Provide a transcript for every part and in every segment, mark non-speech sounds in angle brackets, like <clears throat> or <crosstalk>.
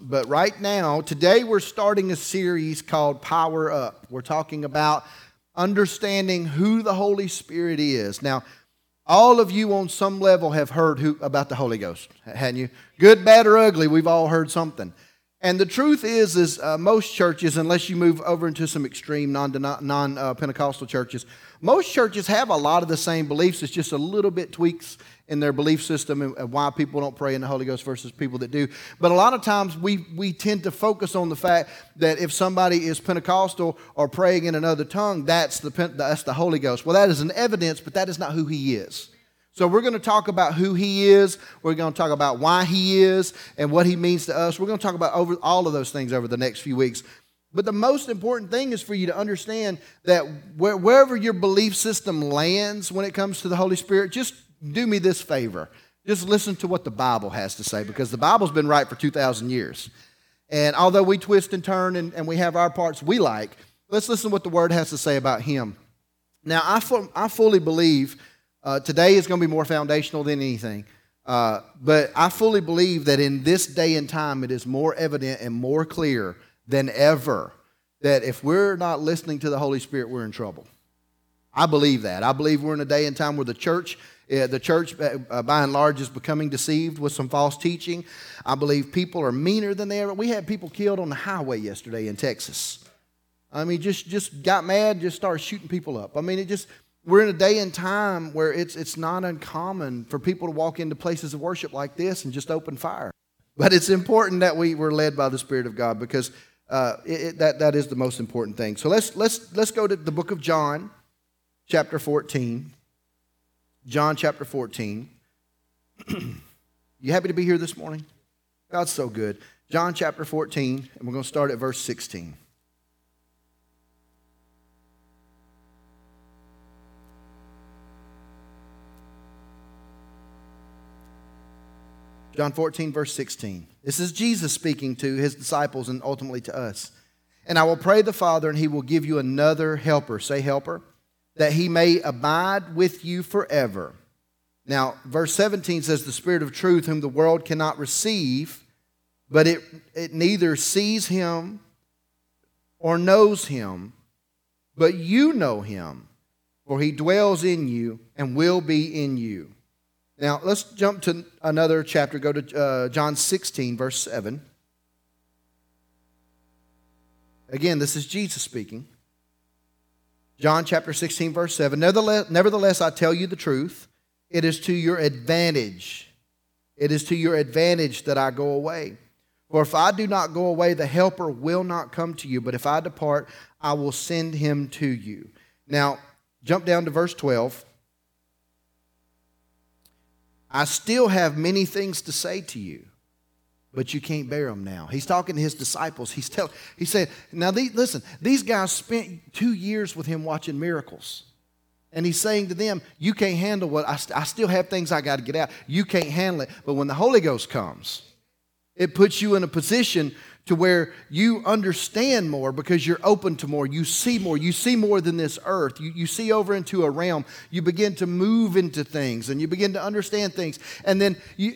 but right now, today we're starting a series called Power Up. We're talking about understanding who the Holy Spirit is. Now, all of you on some level have heard who, about the Holy Ghost, hadn't you? Good, bad, or ugly, we've all heard something. And the truth is, is uh, most churches, unless you move over into some extreme non-Pentecostal churches, most churches have a lot of the same beliefs. It's just a little bit tweaks in their belief system and why people don't pray in the Holy Ghost versus people that do. But a lot of times we, we tend to focus on the fact that if somebody is Pentecostal or praying in another tongue, that's the, that's the Holy Ghost. Well, that is an evidence, but that is not who he is. So we're going to talk about who he is. We're going to talk about why he is and what he means to us. We're going to talk about over all of those things over the next few weeks. But the most important thing is for you to understand that wherever your belief system lands when it comes to the Holy Spirit, just do me this favor. Just listen to what the Bible has to say because the Bible's been right for 2,000 years. And although we twist and turn and, and we have our parts we like, let's listen to what the Word has to say about Him. Now, I, fu- I fully believe uh, today is going to be more foundational than anything. Uh, but I fully believe that in this day and time, it is more evident and more clear than ever that if we're not listening to the Holy Spirit, we're in trouble. I believe that. I believe we're in a day and time where the church uh, the church, uh, by and large, is becoming deceived with some false teaching. I believe people are meaner than they ever. We had people killed on the highway yesterday in Texas. I mean, just just got mad, just started shooting people up. I mean, it just we're in a day and time where it's it's not uncommon for people to walk into places of worship like this and just open fire. But it's important that we were led by the Spirit of God because uh, it, it, that that is the most important thing. So let's let's let's go to the book of John, chapter fourteen. John chapter 14. <clears throat> you happy to be here this morning? God's so good. John chapter 14, and we're going to start at verse 16. John 14, verse 16. This is Jesus speaking to his disciples and ultimately to us. And I will pray the Father, and he will give you another helper. Say, helper that he may abide with you forever. Now, verse 17 says, The Spirit of truth, whom the world cannot receive, but it, it neither sees him or knows him, but you know him, for he dwells in you and will be in you. Now, let's jump to another chapter. Go to uh, John 16, verse 7. Again, this is Jesus speaking. John chapter 16, verse 7. Nevertheless, nevertheless, I tell you the truth. It is to your advantage. It is to your advantage that I go away. For if I do not go away, the Helper will not come to you. But if I depart, I will send him to you. Now, jump down to verse 12. I still have many things to say to you but you can't bear them now. He's talking to his disciples. He's telling, he said, now listen, these guys spent two years with him watching miracles. And he's saying to them, you can't handle what, I, I still have things I got to get out. You can't handle it. But when the Holy Ghost comes, it puts you in a position to where you understand more because you're open to more. You see more. You see more than this earth. You, you see over into a realm. You begin to move into things and you begin to understand things. And then you,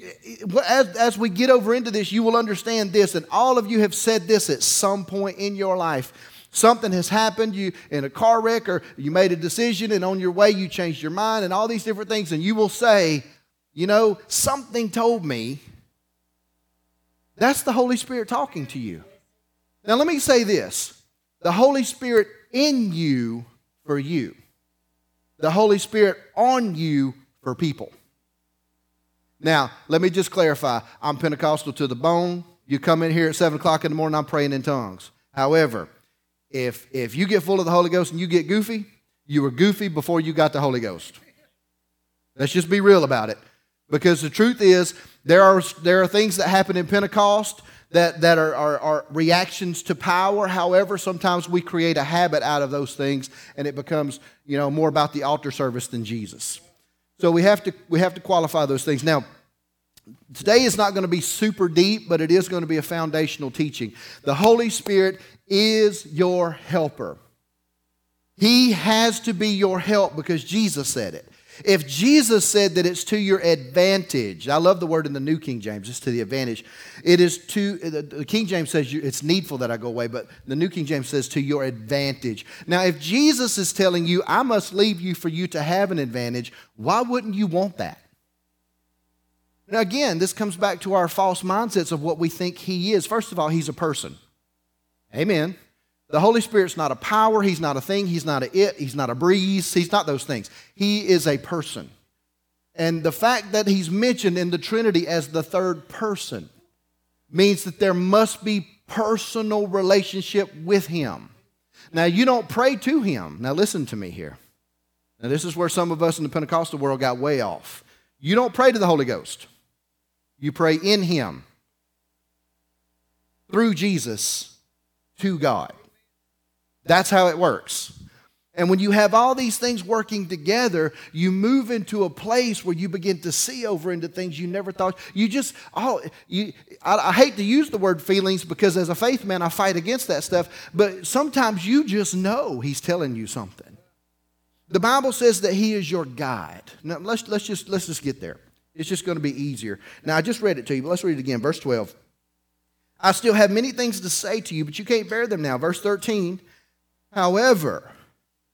as, as we get over into this, you will understand this. And all of you have said this at some point in your life. Something has happened you in a car wreck or you made a decision and on your way you changed your mind and all these different things. And you will say, you know, something told me that's the Holy Spirit talking to you. Now, let me say this the Holy Spirit in you for you, the Holy Spirit on you for people. Now, let me just clarify I'm Pentecostal to the bone. You come in here at 7 o'clock in the morning, I'm praying in tongues. However, if, if you get full of the Holy Ghost and you get goofy, you were goofy before you got the Holy Ghost. Let's just be real about it. Because the truth is, there are, there are things that happen in Pentecost that, that are, are, are, reactions to power. However, sometimes we create a habit out of those things and it becomes, you know, more about the altar service than Jesus. So we have to, we have to qualify those things. Now, today is not going to be super deep, but it is going to be a foundational teaching. The Holy Spirit is your helper. He has to be your help because Jesus said it. If Jesus said that it's to your advantage, I love the word in the New King James, it's to the advantage. It is to, the King James says it's needful that I go away, but the New King James says to your advantage. Now, if Jesus is telling you, I must leave you for you to have an advantage, why wouldn't you want that? Now, again, this comes back to our false mindsets of what we think He is. First of all, He's a person. Amen. The Holy Spirit's not a power, He's not a thing, He's not a it, He's not a breeze, He's not those things. He is a person. And the fact that He's mentioned in the Trinity as the third person means that there must be personal relationship with Him. Now, you don't pray to Him. Now, listen to me here. Now, this is where some of us in the Pentecostal world got way off. You don't pray to the Holy Ghost. You pray in Him through Jesus to God. That's how it works. And when you have all these things working together, you move into a place where you begin to see over into things you never thought. You just, oh, you, I, I, hate to use the word feelings because as a faith man, I fight against that stuff. But sometimes you just know He's telling you something. The Bible says that He is your guide. Now let's, let's, just, let's just get there. It's just going to be easier. Now, I just read it to you, but let's read it again. Verse 12. I still have many things to say to you, but you can't bear them now. Verse 13. However,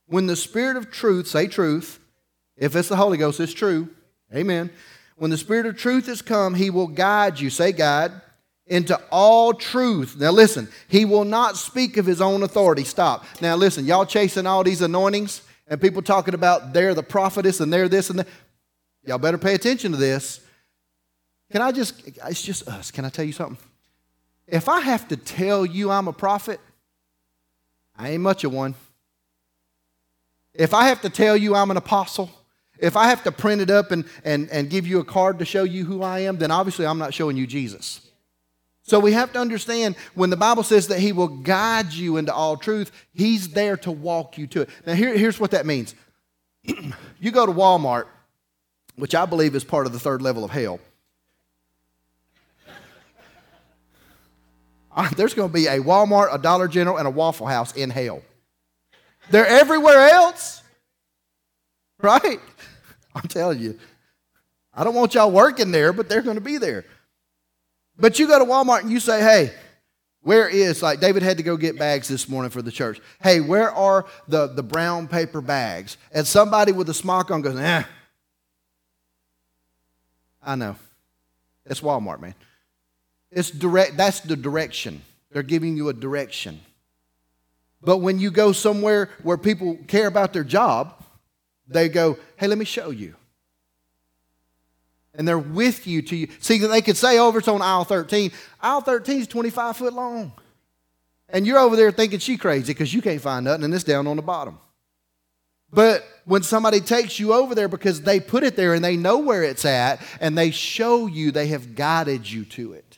when the Spirit of truth, say truth, if it's the Holy Ghost, it's true. Amen. When the Spirit of truth has come, he will guide you, say guide, into all truth. Now listen, he will not speak of his own authority. Stop. Now listen, y'all chasing all these anointings and people talking about they're the prophetess and they're this and that. Y'all better pay attention to this. Can I just, it's just us. Can I tell you something? If I have to tell you I'm a prophet, I ain't much of one. If I have to tell you I'm an apostle, if I have to print it up and, and, and give you a card to show you who I am, then obviously I'm not showing you Jesus. So we have to understand when the Bible says that He will guide you into all truth, He's there to walk you to it. Now, here, here's what that means <clears throat> you go to Walmart which I believe is part of the third level of hell. Uh, <laughs> there's going to be a Walmart, a Dollar General, and a Waffle House in hell. They're everywhere else, right? <laughs> I'm telling you. I don't want y'all working there, but they're going to be there. But you go to Walmart and you say, hey, where is, like David had to go get bags this morning for the church. Hey, where are the, the brown paper bags? And somebody with a smock on goes, eh, I know. It's Walmart, man. It's direct, that's the direction. They're giving you a direction. But when you go somewhere where people care about their job, they go, hey, let me show you. And they're with you to you. See, they could say over it's on aisle 13. Aisle 13 is 25 foot long. And you're over there thinking she crazy because you can't find nothing and it's down on the bottom. But when somebody takes you over there because they put it there and they know where it's at and they show you, they have guided you to it.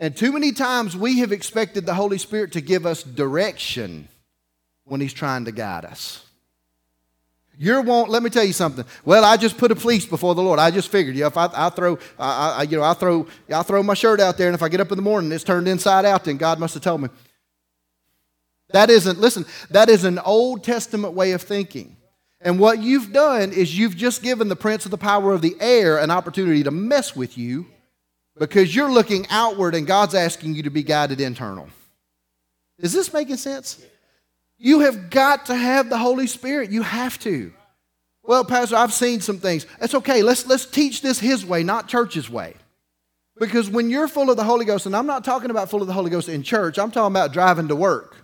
And too many times we have expected the Holy Spirit to give us direction when He's trying to guide us. You won't. Let me tell you something. Well, I just put a fleece before the Lord. I just figured, you know, if I, I throw, I, I, you know, I throw, I throw my shirt out there, and if I get up in the morning, it's turned inside out, then God must have told me. That isn't, listen, that is an Old Testament way of thinking. And what you've done is you've just given the prince of the power of the air an opportunity to mess with you because you're looking outward and God's asking you to be guided internal. Is this making sense? You have got to have the Holy Spirit. You have to. Well, Pastor, I've seen some things. That's okay. Let's, let's teach this His way, not church's way. Because when you're full of the Holy Ghost, and I'm not talking about full of the Holy Ghost in church, I'm talking about driving to work.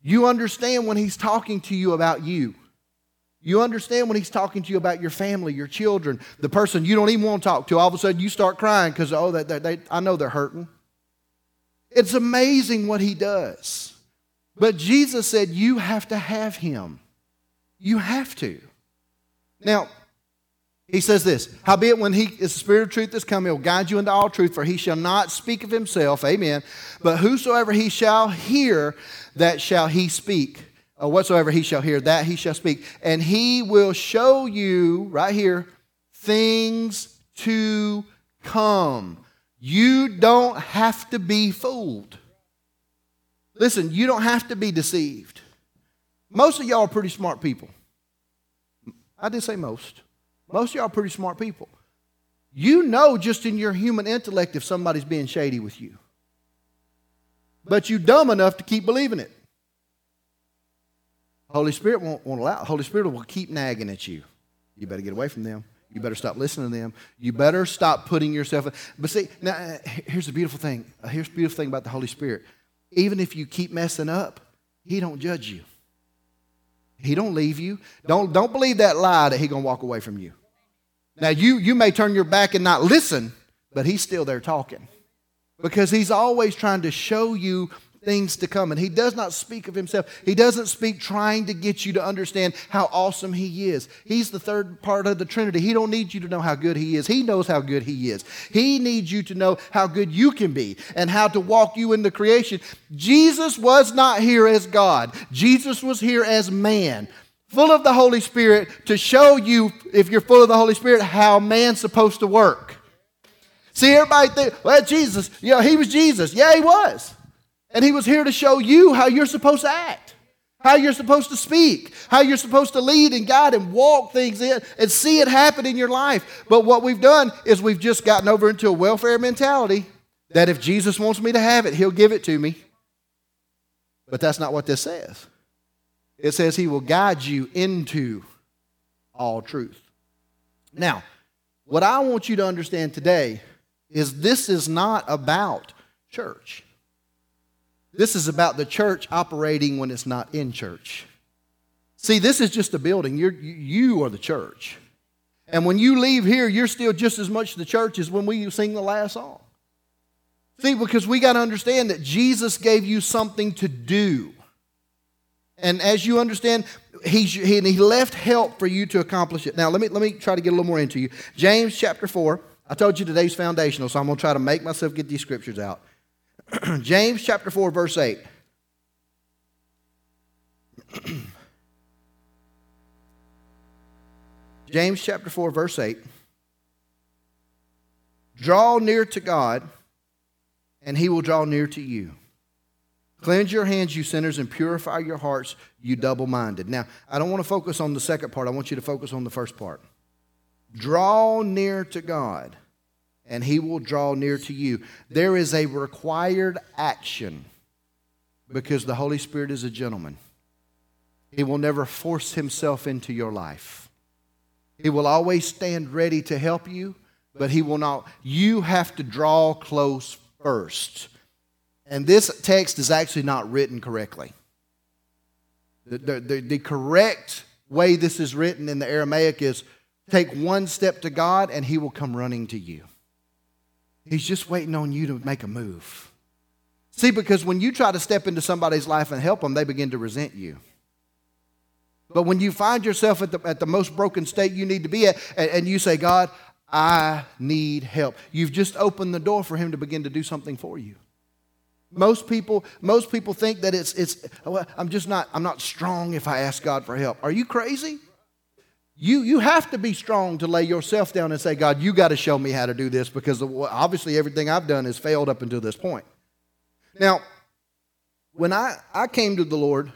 You understand when he's talking to you about you. You understand when he's talking to you about your family, your children, the person you don't even want to talk to. All of a sudden, you start crying because, oh, they, they, they, I know they're hurting. It's amazing what he does. But Jesus said, You have to have him. You have to. Now, he says this Howbeit, when he is the Spirit of truth is come, he will guide you into all truth, for he shall not speak of himself, amen. But whosoever he shall hear, that shall he speak. Or whatsoever he shall hear, that he shall speak. And he will show you, right here, things to come. You don't have to be fooled. Listen, you don't have to be deceived. Most of y'all are pretty smart people. I did say most. Most of y'all are pretty smart people. You know just in your human intellect if somebody's being shady with you. But you dumb enough to keep believing it. Holy Spirit won't, won't allow. Holy Spirit will keep nagging at you. You better get away from them. You better stop listening to them. You better stop putting yourself. But see, now here's the beautiful thing. Here's the beautiful thing about the Holy Spirit. Even if you keep messing up, He don't judge you. He don't leave you. Don't don't believe that lie that He gonna walk away from you. Now you you may turn your back and not listen, but He's still there talking because He's always trying to show you things to come. And he does not speak of himself. He doesn't speak trying to get you to understand how awesome he is. He's the third part of the Trinity. He don't need you to know how good he is. He knows how good he is. He needs you to know how good you can be and how to walk you into creation. Jesus was not here as God. Jesus was here as man. Full of the Holy Spirit to show you, if you're full of the Holy Spirit, how man's supposed to work. See, everybody think, well, Jesus, you know, he was Jesus. Yeah, he was. And he was here to show you how you're supposed to act, how you're supposed to speak, how you're supposed to lead and guide and walk things in and see it happen in your life. But what we've done is we've just gotten over into a welfare mentality that if Jesus wants me to have it, he'll give it to me. But that's not what this says. It says he will guide you into all truth. Now, what I want you to understand today is this is not about church. This is about the church operating when it's not in church. See, this is just a building. You're, you are the church. And when you leave here, you're still just as much the church as when we sing the last song. See, because we got to understand that Jesus gave you something to do. And as you understand, he's, he, he left help for you to accomplish it. Now, let me, let me try to get a little more into you. James chapter 4. I told you today's foundational, so I'm going to try to make myself get these scriptures out. <clears throat> James chapter 4, verse 8. <clears throat> James chapter 4, verse 8. Draw near to God, and he will draw near to you. Cleanse your hands, you sinners, and purify your hearts, you double minded. Now, I don't want to focus on the second part. I want you to focus on the first part. Draw near to God and he will draw near to you. There is a required action because the Holy Spirit is a gentleman. He will never force himself into your life. He will always stand ready to help you, but he will not. You have to draw close first. And this text is actually not written correctly. The, the, the, the correct way this is written in the Aramaic is take one step to God and he will come running to you. He's just waiting on you to make a move. See, because when you try to step into somebody's life and help them, they begin to resent you. But when you find yourself at the, at the most broken state you need to be at, and, and you say, God, I need help, you've just opened the door for Him to begin to do something for you. Most people, most people think that it's, it's I'm just not, I'm not strong if I ask God for help. Are you crazy? You, you have to be strong to lay yourself down and say, God, you got to show me how to do this because obviously everything I've done has failed up until this point. Now, when I, I came to the Lord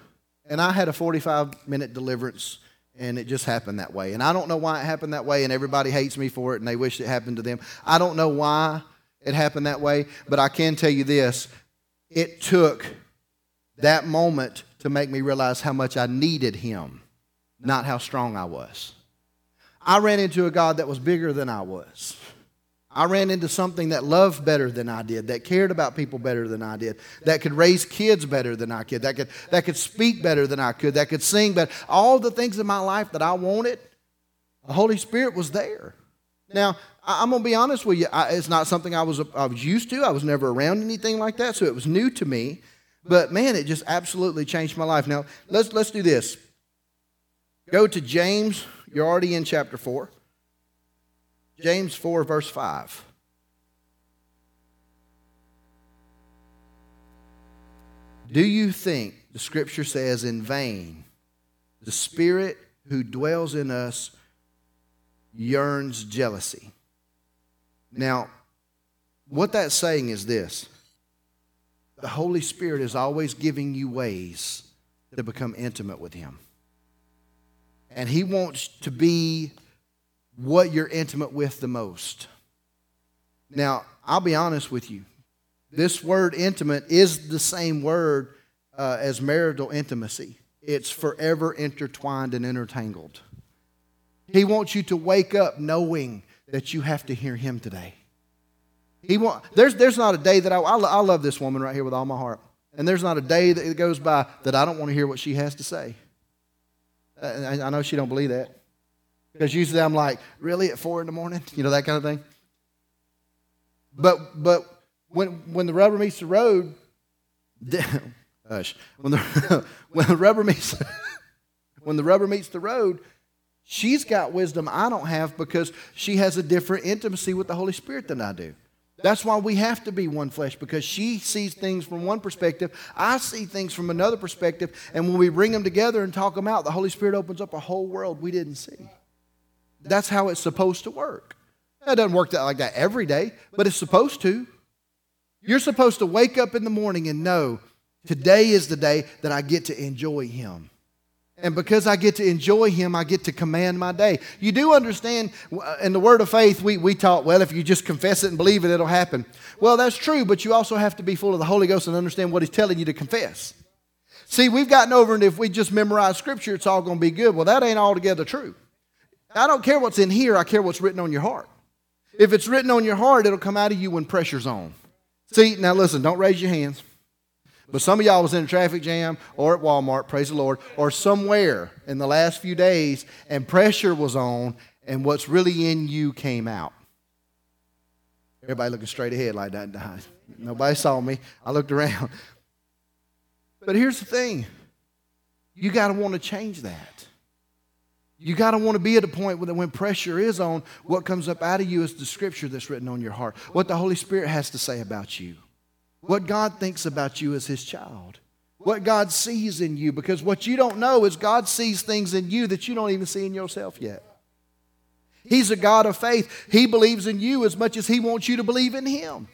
and I had a 45 minute deliverance and it just happened that way. And I don't know why it happened that way and everybody hates me for it and they wish it happened to them. I don't know why it happened that way, but I can tell you this it took that moment to make me realize how much I needed Him not how strong I was. I ran into a God that was bigger than I was. I ran into something that loved better than I did, that cared about people better than I did, that could raise kids better than I could, that could, that could speak better than I could, that could sing better. All the things in my life that I wanted, the Holy Spirit was there. Now, I'm going to be honest with you. I, it's not something I was, I was used to. I was never around anything like that, so it was new to me. But man, it just absolutely changed my life. Now, let's, let's do this. Go to James. You're already in chapter 4. James 4, verse 5. Do you think, the scripture says, in vain, the Spirit who dwells in us yearns jealousy? Now, what that's saying is this the Holy Spirit is always giving you ways to become intimate with Him. And He wants to be what you're intimate with the most. Now, I'll be honest with you. This word intimate is the same word uh, as marital intimacy. It's forever intertwined and intertangled. He wants you to wake up knowing that you have to hear him today. He want, there's, there's not a day that I, I, I love this woman right here with all my heart. And there's not a day that goes by that I don't want to hear what she has to say. Uh, I, I know she don't believe that. Because usually I'm like, really at four in the morning? <laughs> You know, that kind of thing. But but when when the rubber meets the road, <laughs> hush. When the <laughs> when the rubber meets when the rubber meets the road, she's got wisdom I don't have because she has a different intimacy with the Holy Spirit than I do. That's why we have to be one flesh because she sees things from one perspective. I see things from another perspective. And when we bring them together and talk them out, the Holy Spirit opens up a whole world we didn't see. That's how it's supposed to work. It doesn't work like that every day, but it's supposed to. You're supposed to wake up in the morning and know today is the day that I get to enjoy Him. And because I get to enjoy Him, I get to command my day. You do understand, uh, in the word of faith, we, we taught, well, if you just confess it and believe it, it'll happen. Well, that's true, but you also have to be full of the Holy Ghost and understand what He's telling you to confess. See, we've gotten over, and if we just memorize Scripture, it's all going to be good. Well, that ain't altogether true. I don't care what's in here, I care what's written on your heart. If it's written on your heart, it'll come out of you when pressure's on. See, now listen, don't raise your hands. But some of y'all was in a traffic jam or at Walmart, praise the Lord, or somewhere in the last few days and pressure was on and what's really in you came out. Everybody looking straight ahead like that. Nobody saw me. I looked around. But here's the thing you got to want to change that. You got to want to be at a point where when pressure is on, what comes up out of you is the scripture that's written on your heart, what the Holy Spirit has to say about you, what God thinks about you as His child, what God sees in you. Because what you don't know is God sees things in you that you don't even see in yourself yet. He's a God of faith. He believes in you as much as He wants you to believe in Him.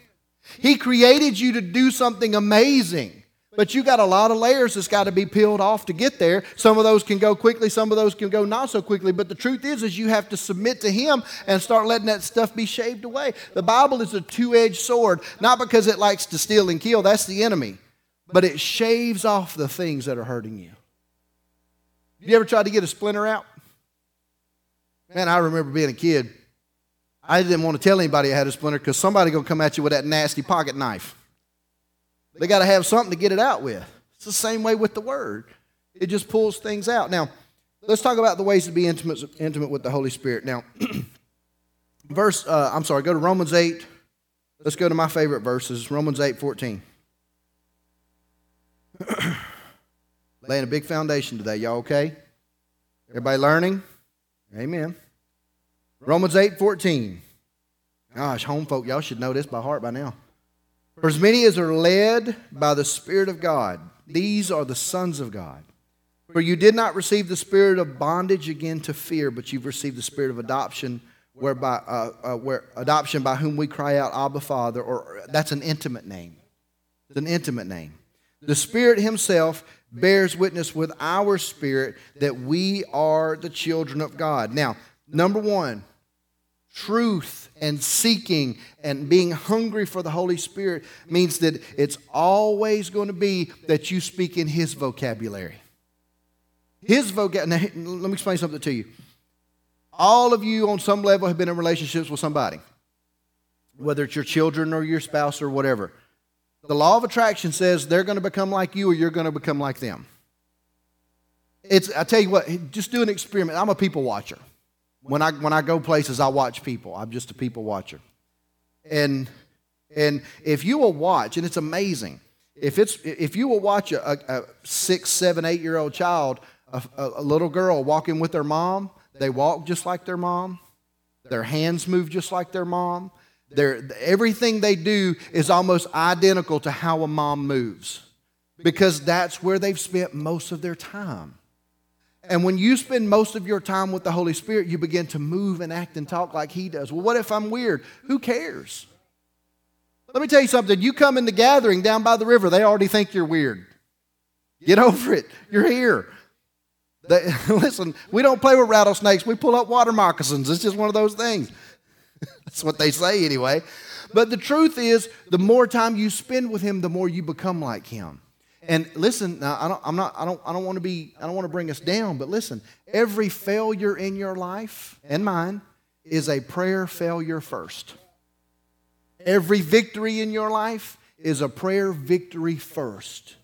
He created you to do something amazing. But you got a lot of layers that's got to be peeled off to get there. Some of those can go quickly, some of those can go not so quickly. But the truth is, is you have to submit to Him and start letting that stuff be shaved away. The Bible is a two-edged sword, not because it likes to steal and kill. That's the enemy. But it shaves off the things that are hurting you. You ever tried to get a splinter out? Man, I remember being a kid. I didn't want to tell anybody I had a splinter because somebody gonna come at you with that nasty pocket knife. They got to have something to get it out with. It's the same way with the Word, it just pulls things out. Now, let's talk about the ways to be intimate, intimate with the Holy Spirit. Now, <clears throat> verse, uh, I'm sorry, go to Romans 8. Let's go to my favorite verses, Romans 8 14. <clears throat> Laying a big foundation today. Y'all okay? Everybody learning? Amen. Romans 8 14. Gosh, home folk, y'all should know this by heart by now. For as many as are led by the Spirit of God, these are the sons of God. For you did not receive the spirit of bondage again to fear, but you've received the spirit of adoption, whereby uh, uh, where adoption by whom we cry out, Abba, Father. Or that's an intimate name. It's an intimate name. The Spirit Himself bears witness with our spirit that we are the children of God. Now, number one, truth and seeking and being hungry for the Holy Spirit means that it's always going to be that you speak in His vocabulary. His vocabulary. Let me explain something to you. All of you, on some level, have been in relationships with somebody, whether it's your children or your spouse or whatever. The law of attraction says they're going to become like you or you're going to become like them. It's, I tell you what, just do an experiment. I'm a people watcher. When I, when I go places, I watch people. I'm just a people watcher. And, and if you will watch, and it's amazing, if, it's, if you will watch a, a six, seven, eight year old child, a, a little girl walking with their mom, they walk just like their mom, their hands move just like their mom. Their, everything they do is almost identical to how a mom moves because that's where they've spent most of their time. And when you spend most of your time with the Holy Spirit, you begin to move and act and talk like He does. Well, what if I'm weird? Who cares? Let me tell you something. You come in the gathering down by the river, they already think you're weird. Get over it. You're here. They, <laughs> listen, we don't play with rattlesnakes. We pull up water moccasins. It's just one of those things. <laughs> That's what they say anyway. But the truth is, the more time you spend with him, the more you become like him. And listen, now I don't, I'm not, I don't, I don't want to be, I don't want to bring us down, but listen, every failure in your life and mine is a prayer failure first. Every victory in your life is a prayer victory first.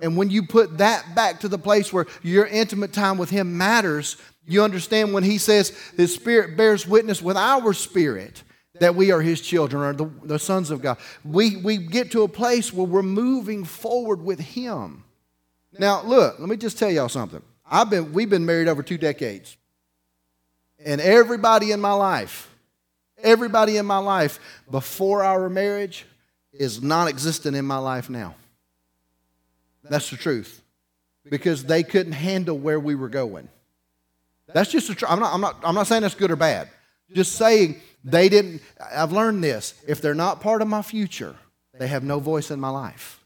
And when you put that back to the place where your intimate time with Him matters, you understand when He says His Spirit bears witness with our spirit that we are His children or the, the sons of God. We, we get to a place where we're moving forward with Him. Now, look, let me just tell y'all something. I've been, we've been married over two decades. And everybody in my life, everybody in my life before our marriage is non existent in my life now. That's the truth. Because they couldn't handle where we were going. That's just the truth. I'm not, I'm, not, I'm not saying that's good or bad. Just saying they didn't. I've learned this. If they're not part of my future, they have no voice in my life.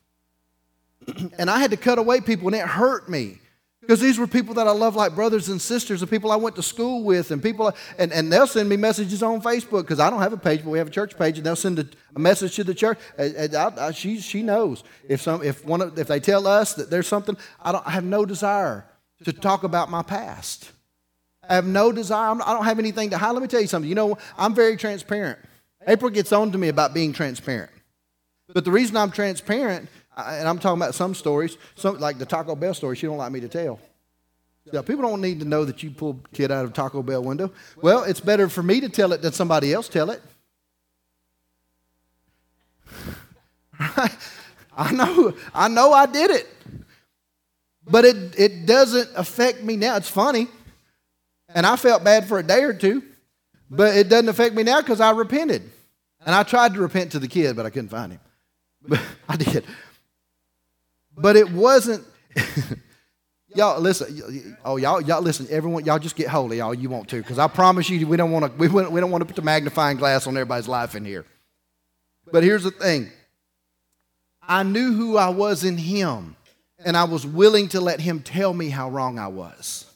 <clears throat> and I had to cut away people, and it hurt me. Because these were people that I love like brothers and sisters, and people I went to school with, and people, and, and they'll send me messages on Facebook because I don't have a page, but we have a church page, and they'll send a, a message to the church. I, I, she, she knows if some, if one, of, if they tell us that there's something, I don't I have no desire to talk about my past. I have no desire. I do not have anything to hide. Let me tell you something. You know, I'm very transparent. April gets on to me about being transparent, but the reason I'm transparent and I'm talking about some stories, some like the Taco Bell story. She don't like me to tell. People don't need to know that you pulled kid out of Taco Bell window. Well, it's better for me to tell it than somebody else tell it. <laughs> I know, I know I did it. But it, it doesn't affect me now. It's funny. And I felt bad for a day or two. But it doesn't affect me now because I repented. And I tried to repent to the kid, but I couldn't find him. But <laughs> I did. But it wasn't. <laughs> y'all listen. Oh, y'all, y'all listen. Everyone, y'all just get holy, y'all. You want to, because I promise you, we don't want to. We, we don't want to put the magnifying glass on everybody's life in here. But here's the thing. I knew who I was in Him, and I was willing to let Him tell me how wrong I was.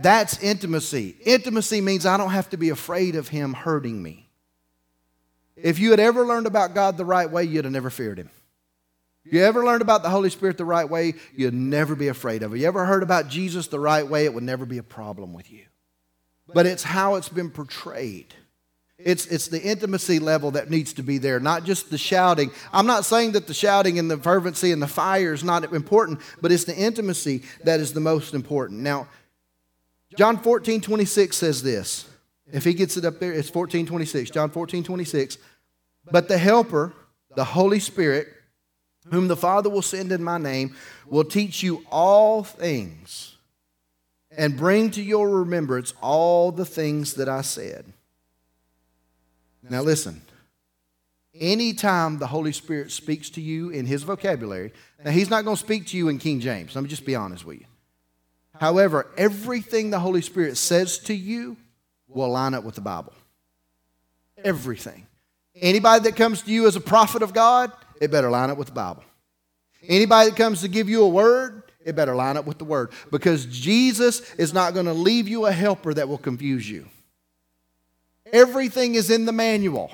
That's intimacy. Intimacy means I don't have to be afraid of Him hurting me. If you had ever learned about God the right way, you'd have never feared Him. If You ever learned about the Holy Spirit the right way, you'd never be afraid of it. You ever heard about Jesus the right way, it would never be a problem with you. But it's how it's been portrayed. It's, it's the intimacy level that needs to be there, not just the shouting. I'm not saying that the shouting and the fervency and the fire is not important, but it's the intimacy that is the most important. Now, John 14, 26 says this. If he gets it up there, it's 14, 26. John 14, 26. But the Helper, the Holy Spirit, whom the Father will send in my name, will teach you all things and bring to your remembrance all the things that I said. Now, listen. Anytime the Holy Spirit speaks to you in His vocabulary, now He's not going to speak to you in King James. Let me just be honest with you. However, everything the Holy Spirit says to you will line up with the Bible. Everything. Anybody that comes to you as a prophet of God, it better line up with the Bible. Anybody that comes to give you a word, it better line up with the word because Jesus is not going to leave you a helper that will confuse you. Everything is in the manual.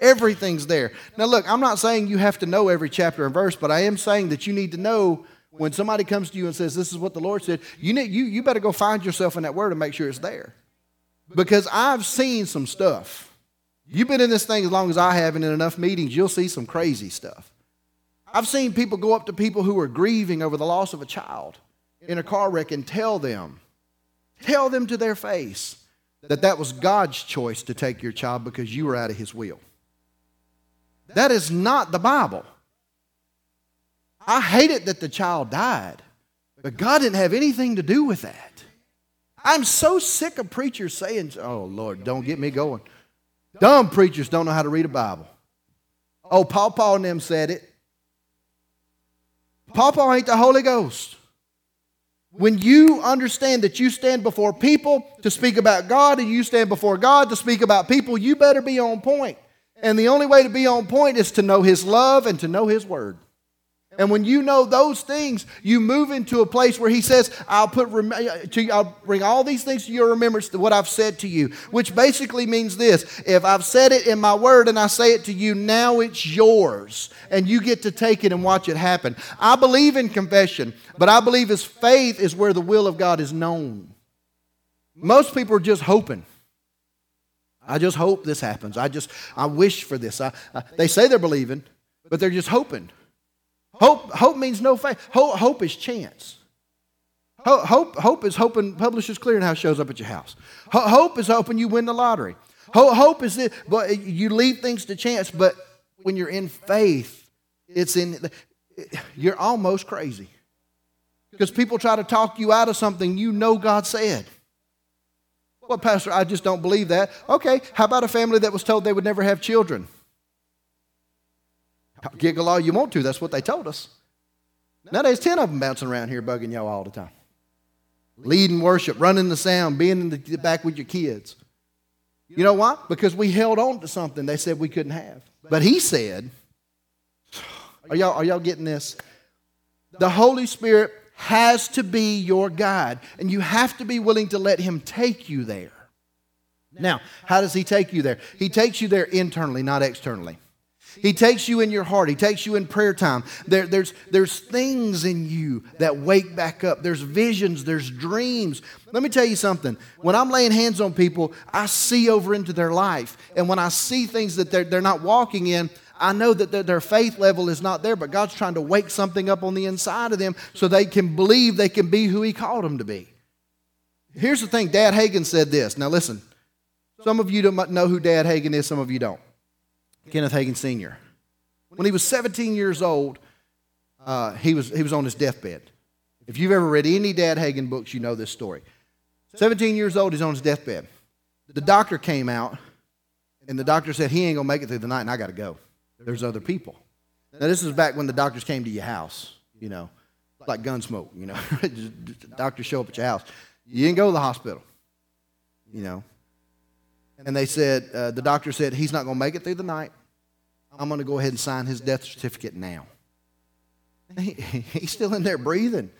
Everything's there. Now, look, I'm not saying you have to know every chapter and verse, but I am saying that you need to know when somebody comes to you and says, This is what the Lord said, you, need, you, you better go find yourself in that word and make sure it's there. Because I've seen some stuff. You've been in this thing as long as I have, and in enough meetings, you'll see some crazy stuff. I've seen people go up to people who are grieving over the loss of a child in a car wreck and tell them, tell them to their face that that was God's choice to take your child because you were out of His will. That is not the Bible. I hate it that the child died, but God didn't have anything to do with that. I'm so sick of preachers saying, oh, Lord, don't get me going. Dumb preachers don't know how to read a Bible. Oh, Paul Paul and them said it. Paul Paul ain't the Holy Ghost. When you understand that you stand before people to speak about God and you stand before God to speak about people, you better be on point. And the only way to be on point is to know His love and to know His Word. And when you know those things, you move into a place where he says, I'll put to, I'll bring all these things to your remembrance to what I've said to you, which basically means this. If I've said it in my word and I say it to you, now it's yours. And you get to take it and watch it happen. I believe in confession, but I believe his faith is where the will of God is known. Most people are just hoping. I just hope this happens. I just, I wish for this. I, I, they say they're believing, but they're just hoping. Hope, hope means no faith. Hope, hope is chance. Hope, hope, hope is hoping Publishers Clearinghouse shows up at your house. Hope is hoping you win the lottery. Hope is that but you leave things to chance, but when you're in faith, it's in you're almost crazy. Because people try to talk you out of something you know God said. Well, Pastor, I just don't believe that. Okay, how about a family that was told they would never have children? Giggle all you want to. That's what they told us. Now there's 10 of them bouncing around here bugging y'all all the time. Leading worship, running the sound, being in the back with your kids. You know why? Because we held on to something they said we couldn't have. But he said, are y'all, are y'all getting this? The Holy Spirit has to be your guide, and you have to be willing to let him take you there. Now, how does he take you there? He takes you there internally, not externally. He takes you in your heart. He takes you in prayer time. There, there's, there's things in you that wake back up. There's visions. There's dreams. Let me tell you something. When I'm laying hands on people, I see over into their life. And when I see things that they're, they're not walking in, I know that their, their faith level is not there, but God's trying to wake something up on the inside of them so they can believe they can be who He called them to be. Here's the thing Dad Hagin said this. Now, listen. Some of you don't know who Dad Hagin is, some of you don't. Kenneth Hagin Sr. When he was 17 years old, uh, he, was, he was on his deathbed. If you've ever read any Dad Hagin books, you know this story. 17 years old, he's on his deathbed. The doctor came out, and the doctor said, He ain't going to make it through the night, and I got to go. There's other people. Now, this is back when the doctors came to your house, you know, like Gunsmoke, you know. <laughs> doctors show up at your house. You didn't go to the hospital, you know. And they said, uh, the doctor said, he's not going to make it through the night. I'm going to go ahead and sign his death certificate now. <laughs> He, he's still in there breathing.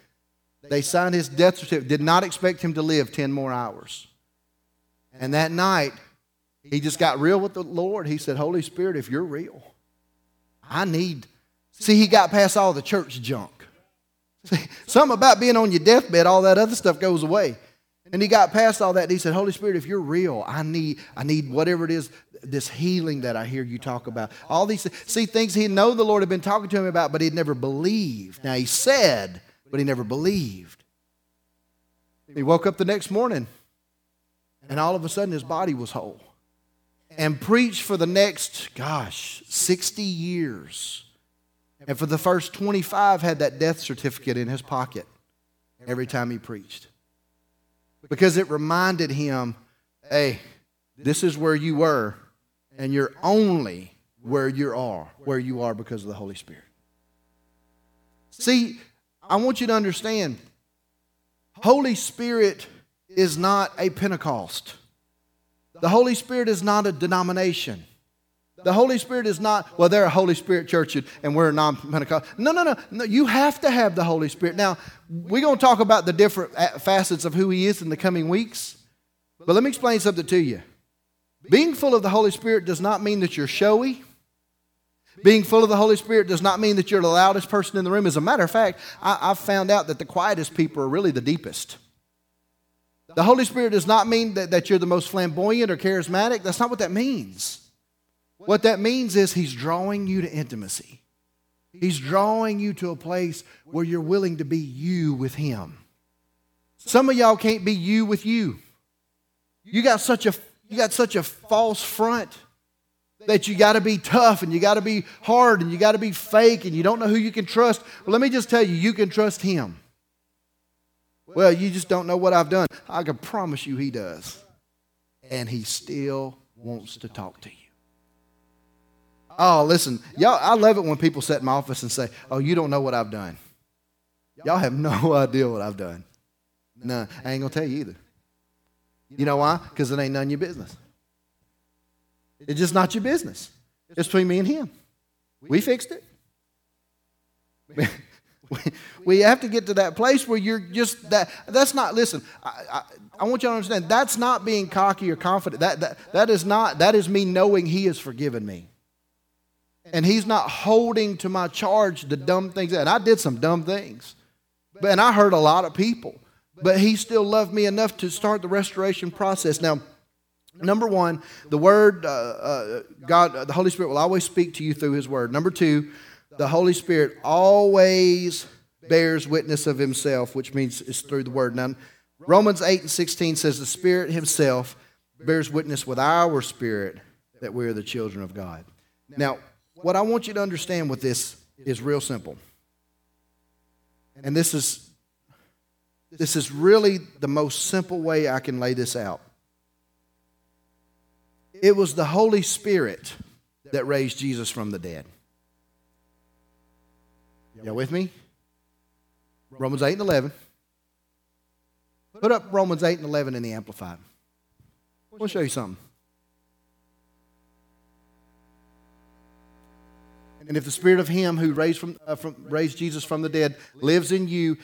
They signed his death certificate, did not expect him to live 10 more hours. And that night, he just got real with the Lord. He said, Holy Spirit, if you're real, I need. See, he got past all the church junk. <laughs> See, something about being on your deathbed, all that other stuff goes away. And he got past all that he said, Holy Spirit, if you're real, I need, I need whatever it is, this healing that I hear you talk about. All these see things he know the Lord had been talking to him about, but he'd never believed. Now he said, but he never believed. He woke up the next morning, and all of a sudden his body was whole. And preached for the next, gosh, 60 years. And for the first 25 had that death certificate in his pocket every time he preached because it reminded him hey, this is where you were, and you're only where you are, where you are because of the Holy Spirit. See, I want you to understand Holy Spirit is not a Pentecost. The Holy Spirit is not a denomination. The Holy Spirit is not, well, they're a Holy Spirit church and we're a non Pentecostal. No, no, no, no. You have to have the Holy Spirit. Now, we're going to talk about the different uh, facets of who He is in the coming weeks. But let me explain something to you. Being full of the Holy Spirit does not mean that you're showy. Being full of the Holy Spirit does not mean that you're the loudest person in the room. As a matter of fact, I, have found out that the quietest people are really the deepest. The Holy Spirit does not mean that, that you're the most flamboyant or charismatic. That's not what that means. What that means is He's drawing you to intimacy. He's drawing you to a place where you're willing to be you with Him. Some of y'all can't be you with you. You got such a you got such a false front that you got to be tough and you got to be hard and you got to be fake and you don't know who you can trust. Well, let me just tell you, you can trust Him. Well, you just don't know what I've done. I can promise you He does. And He still wants to talk to you. Oh, listen, y'all, I love it when people sit in my office and say, Oh, you don't know what I've done. Y'all have no <laughs> idea what I've done. No, I ain't going to tell you either. You know why? Because it ain't none of your business. It's just not your business. It's between me and him. We fixed it. <laughs> we have to get to that place where you're just that. That's not. Listen, I, I, I, want you to understand. That's not being cocky or confident. That, that that is not. That is me knowing He has forgiven me, and He's not holding to my charge the dumb things. And I did some dumb things, but and I hurt a lot of people. But He still loved me enough to start the restoration process. Now. Number one, the Word, uh, uh, God, uh, the Holy Spirit will always speak to you through His Word. Number two, the Holy Spirit always bears witness of himself, which means it's through the word. Now, Romans 8 and 16 says the Spirit himself bears witness with our spirit that we are the children of God. Now, what I want you to understand with this is real simple. And this is this is really the most simple way I can lay this out. It was the Holy Spirit that raised Jesus from the dead. Y'all with me? Romans 8 and 11. Put up Romans 8 and 11 in the Amplified. I want to show you something. And if the spirit of him who raised, from, uh, from, raised Jesus from the dead lives in you,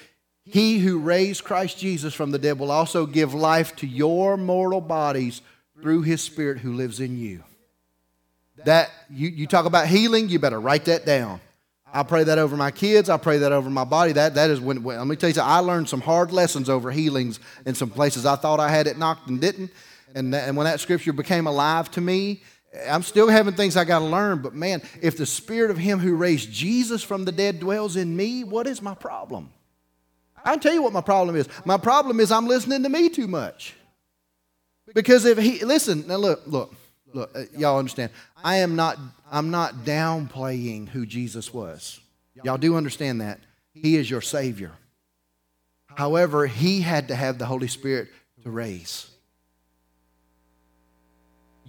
he who raised Christ Jesus from the dead will also give life to your mortal bodies through his spirit who lives in you. That you, you talk about healing, you better write that down. I pray that over my kids. I pray that over my body. That, that is when, when let me tell you, I learned some hard lessons over healings in some places I thought I had it knocked and didn't. And, that, and when that scripture became alive to me, I'm still having things I got to learn. But man, if the spirit of him who raised Jesus from the dead dwells in me, what is my problem? I'll tell you what my problem is. My problem is I'm listening to me too much. Because if he, listen, now look, look, look, uh, y'all understand. I am not I'm not downplaying who Jesus was. Y'all do understand that. He is your Savior. However, He had to have the Holy Spirit to raise.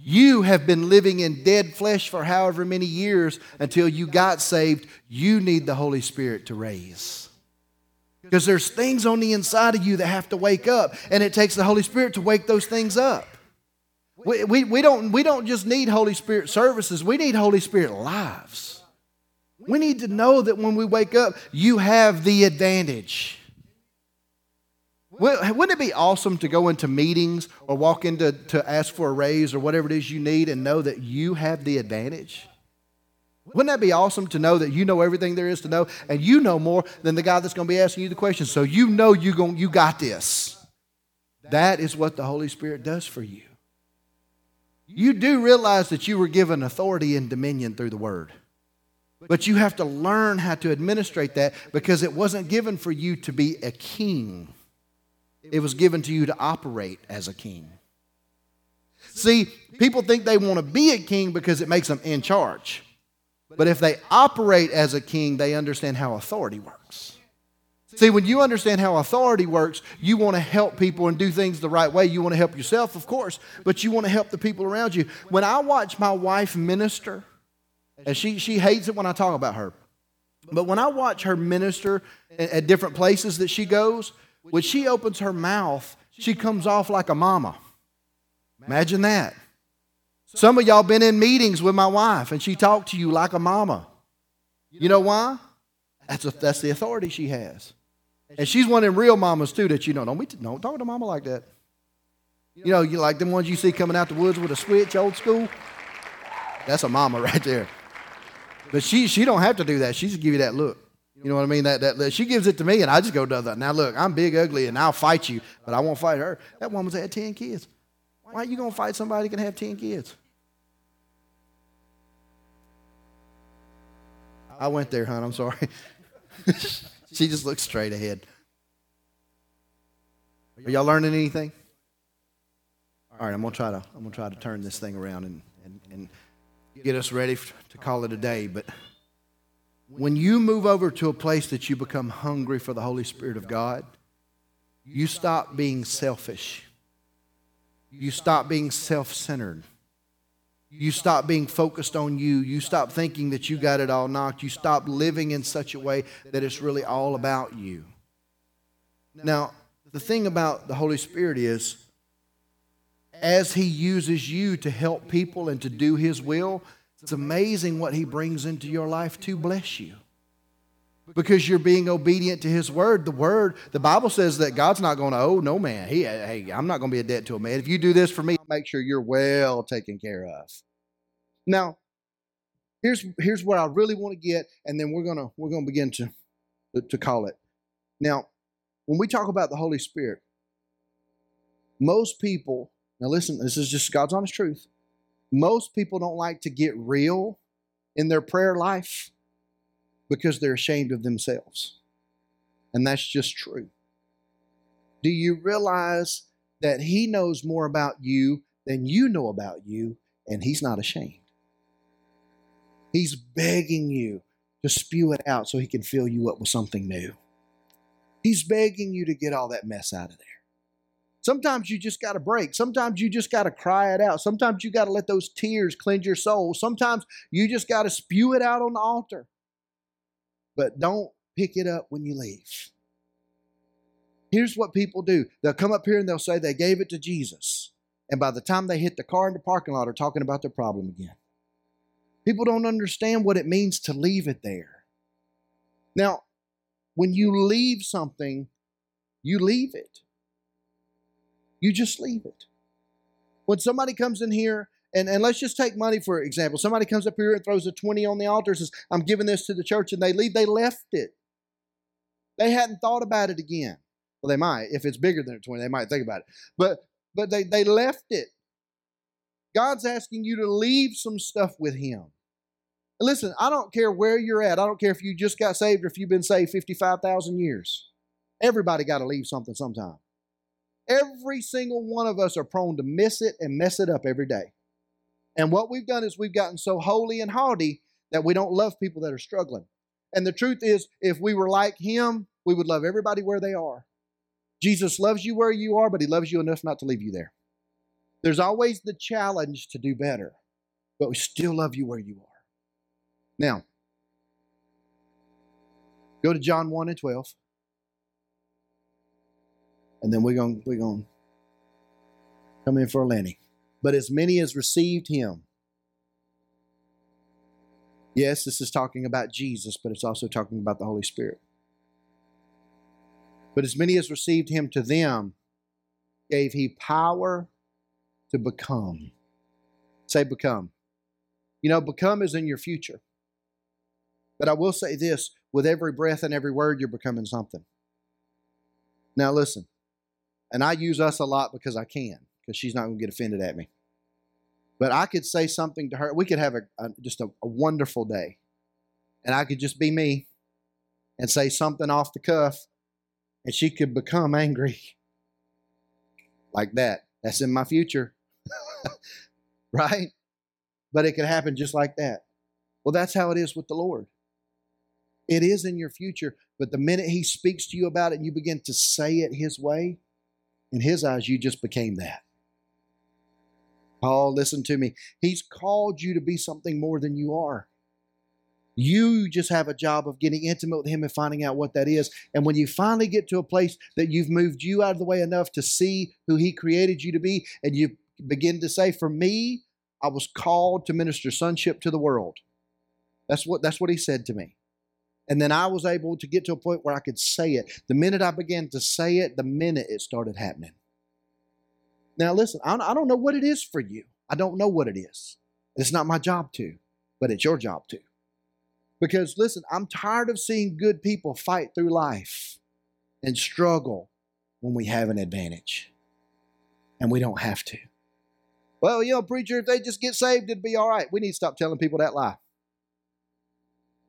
You have been living in dead flesh for however many years until you got saved. You need the Holy Spirit to raise. Because there's things on the inside of you that have to wake up, and it takes the Holy Spirit to wake those things up. We, we, we, don't, we don't just need Holy Spirit services, we need Holy Spirit lives. We need to know that when we wake up, you have the advantage. Wouldn't it be awesome to go into meetings or walk into to ask for a raise or whatever it is you need and know that you have the advantage? Wouldn't that be awesome to know that you know everything there is to know and you know more than the guy that's going to be asking you the questions? So you know you, going, you got this. That is what the Holy Spirit does for you. You do realize that you were given authority and dominion through the Word. But you have to learn how to administrate that because it wasn't given for you to be a king, it was given to you to operate as a king. See, people think they want to be a king because it makes them in charge. But if they operate as a king, they understand how authority works. See, when you understand how authority works, you want to help people and do things the right way. You want to help yourself, of course, but you want to help the people around you. When I watch my wife minister, and she, she hates it when I talk about her, but when I watch her minister at, different places that she goes, when she opens her mouth, she comes off like a mama. Imagine that. Some of y'all been in meetings with my wife, and she talked to you like a mama. You know why? That's, a, that's the authority she has. And she's one of them real mamas too that you know, don't, we, don't talk to mama like that. You know, you like them ones you see coming out the woods with a switch, old school. That's a mama <laughs> right there. But she she don't have to do that. She just give you that look. You know what I mean? That, that, that she gives it to me, and I just go do that. Now look, I'm big, ugly, and I'll fight you, but I won't fight her. That woman's had ten kids. Why are you gonna fight somebody that can have ten kids? I went there, hon. I'm sorry. <laughs> she just looks straight ahead. Are y'all learning anything? All right, I'm gonna try to I'm gonna try to turn this thing around and, and, and get us ready to call it a day. But when you move over to a place that you become hungry for the Holy Spirit of God, you stop being selfish. You stop being self-centered. You stop being focused on you. You stop thinking that you got it all knocked. You stop living in such a way that it's really all about you. Now, the thing about the Holy Spirit is, as He uses you to help people and to do His will, it's amazing what He brings into your life to bless you. because you're being obedient to his word. The word, the Bible says that God's not going to owe no man. He, hey, I'm not going to be a debt to a man. If you do this for me, I'll make sure you're well taken care of. Now, here's here's where I really want to get, and then we're gonna we're gonna begin to to call it. Now, when we talk about the Holy Spirit, most people now listen, this is just God's honest truth. Most people don't like to get real in their prayer life because they're ashamed of themselves. And that's just true. Do you realize that He knows more about you than you know about you, and He's not ashamed? He's begging you to spew it out so He can fill you up with something new. He's begging you to get all that mess out of there. Sometimes you just got to break. Sometimes you just got to cry it out. Sometimes you got to let those tears cleanse your soul. Sometimes you just got to spew it out on the altar. But don't pick it up when you leave. Here's what people do they'll come up here and they'll say they gave it to Jesus. And by the time they hit the car in the parking lot, are talking about their problem again. People don't understand what it means to leave it there. Now, when you leave something, you leave it. You just leave it. When somebody comes in here, and, and let's just take money for example. Somebody comes up here and throws a 20 on the altar and says, I'm giving this to the church, and they leave, they left it. They hadn't thought about it again. Well, they might. If it's bigger than a 20, they might think about it. But but they, they left it. God's asking you to leave some stuff with Him. listen, I don't care where you're at. I don't care if you just got saved or if you've been saved 55,000 years. Everybody got to leave something sometime. Every single one of us are prone to miss it and mess it up every day. And what we've done is we've gotten so holy and haughty that we don't love people that are struggling. And the truth is, if we were like Him, we would love everybody where they are. Jesus loves you where you are, but He loves you enough not to leave you there. There's always the challenge to do better, but we still love you where you are. Now, go to John 1 and 12 and then we're going we're going to come in for Lenny. But as many as received him. Yes, this is talking about Jesus, but it's also talking about the Holy Spirit. But as many as received him to them gave he power to become. Say become. You know, become is in your future. But I will say this with every breath and every word, you're becoming something. Now, listen, and I use us a lot because I can, because she's not going to get offended at me. But I could say something to her. We could have a, a just a, a wonderful day. And I could just be me and say something off the cuff, and she could become angry like that. That's in my future. <laughs> right? But it could happen just like that. Well, that's how it is with the Lord. It is in your future, but the minute He speaks to you about it and you begin to say it His way, in his eyes, you just became that. Paul, listen to me. He's called you to be something more than you are. You just have a job of getting intimate with Him and finding out what that is. And when you finally get to a place that you've moved you out of the way enough to see who He created you to be, and you begin to say, For me, I was called to minister sonship to the world. That's what, that's what He said to me. And then I was able to get to a point where I could say it. The minute I began to say it, the minute it started happening. Now, listen, I don't know what it is for you. I don't know what it is. It's not my job to, but it's your job to. Because, listen, I'm tired of seeing good people fight through life and struggle when we have an advantage. And we don't have to. Well, you know, preacher, if they just get saved, it'd be all right. We need to stop telling people that lie.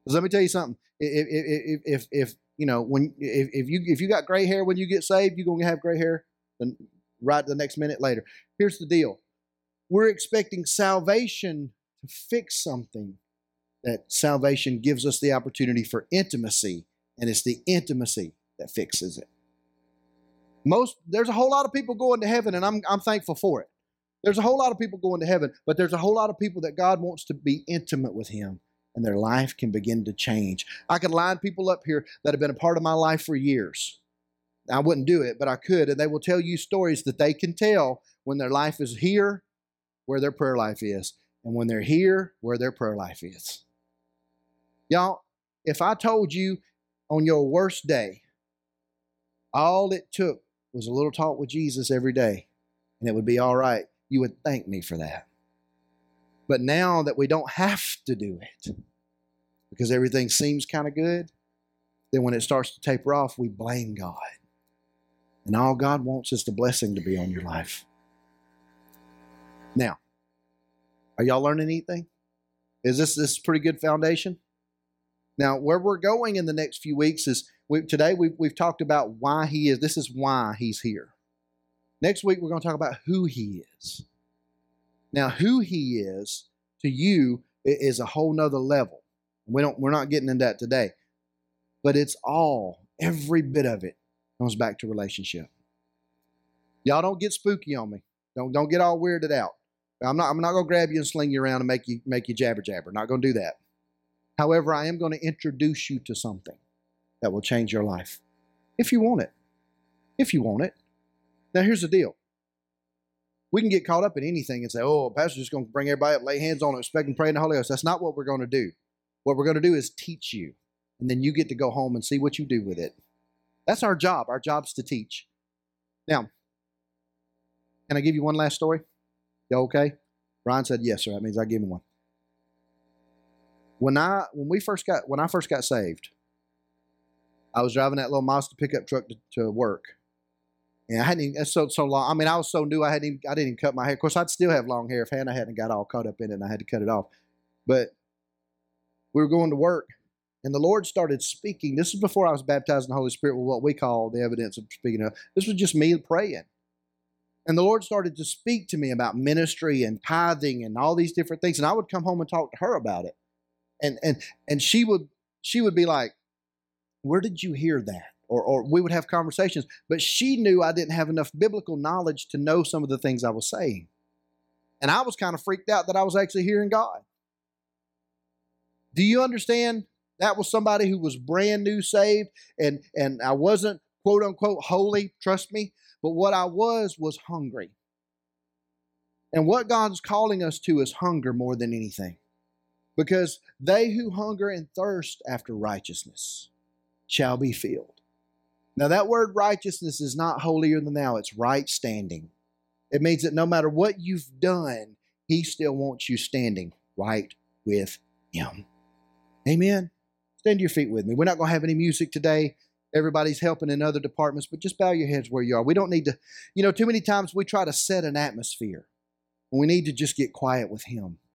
Because let me tell you something. If, if, if, if you know when if, if you if you got gray hair when you get saved, you're gonna have gray hair right the next minute later. Here's the deal. We're expecting salvation to fix something. That salvation gives us the opportunity for intimacy, and it's the intimacy that fixes it. Most there's a whole lot of people going to heaven, and I'm I'm thankful for it. There's a whole lot of people going to heaven, but there's a whole lot of people that God wants to be intimate with Him and their life can begin to change. I could line people up here that have been a part of my life for years. I wouldn't do it, but I could, and they will tell you stories that they can tell when their life is here, where their prayer life is, and when they're here, where their prayer life is. Y'all, if I told you on your worst day, all it took was a little talk with Jesus every day, and it would be all right. You would thank me for that. But now that we don't have to do it because everything seems kind of good, then when it starts to taper off, we blame God. And all God wants is the blessing to be on your life. Now, are y'all learning anything? Is this this pretty good foundation? Now, where we're going in the next few weeks is we, today we've, we've talked about why he is. This is why he's here. Next week, we're going to talk about who he is. Now, who he is to you is a whole nother level. We don't, we're not getting into that today. But it's all, every bit of it comes back to relationship. Y'all don't get spooky on me. Don't, don't get all weirded out. I'm not, I'm not going to grab you and sling you around and make you, make you jabber jabber. Not going to do that. However, I am going to introduce you to something that will change your life if you want it. If you want it. Now, here's the deal. We can get caught up in anything and say, oh, pastor's just going to bring everybody up, lay hands on them, expect and pray in the Holy Ghost. That's not what we're going to do. What we're going to do is teach you, and then you get to go home and see what you do with it. That's our job. Our job's to teach. Now, can I give you one last story? You okay? Brian said yes, sir. That means I give him one. When I when we first got when I first got saved, I was driving that little Mazda pickup truck to, to work. And I hadn't even, so so long. I mean, I was so new. I hadn't even, I didn't even cut my hair. Of course, I'd still have long hair if Hannah hadn't got all caught up in it, and I had to cut it off. But we were going to work, and the Lord started speaking. This is before I was baptized in the Holy Spirit with what we call the evidence of speaking of. This was just me praying. And the Lord started to speak to me about ministry and tithing and all these different things. And I would come home and talk to her about it. And and and she would she would be like, Where did you hear that? Or, or we would have conversations. But she knew I didn't have enough biblical knowledge to know some of the things I was saying. And I was kind of freaked out that I was actually hearing God. Do you understand? That was somebody who was brand new saved, and, and I wasn't quote unquote holy, trust me, but what I was was hungry. And what God's calling us to is hunger more than anything. Because they who hunger and thirst after righteousness shall be filled. Now, that word righteousness is not holier than thou, it's right standing. It means that no matter what you've done, He still wants you standing right with Him. Amen. Stand to your feet with me. We're not going to have any music today. Everybody's helping in other departments, but just bow your heads where you are. We don't need to, you know, too many times we try to set an atmosphere. We need to just get quiet with Him.